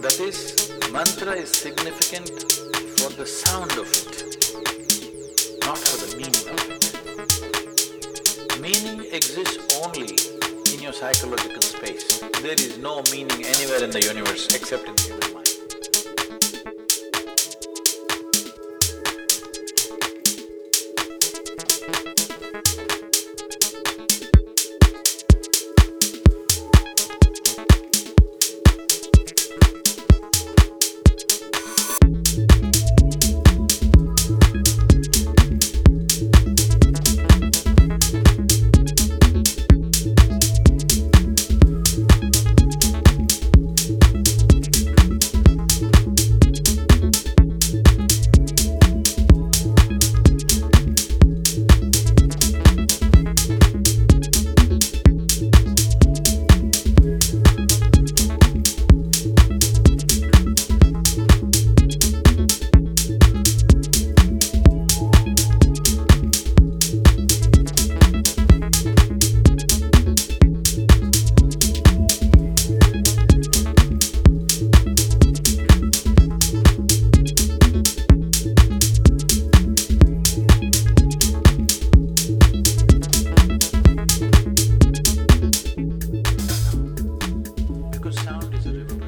That is, mantra is significant for the sound of it, not for the meaning of it. Meaning exists only in your psychological space. There is no meaning anywhere in the universe except in the human mind. to do.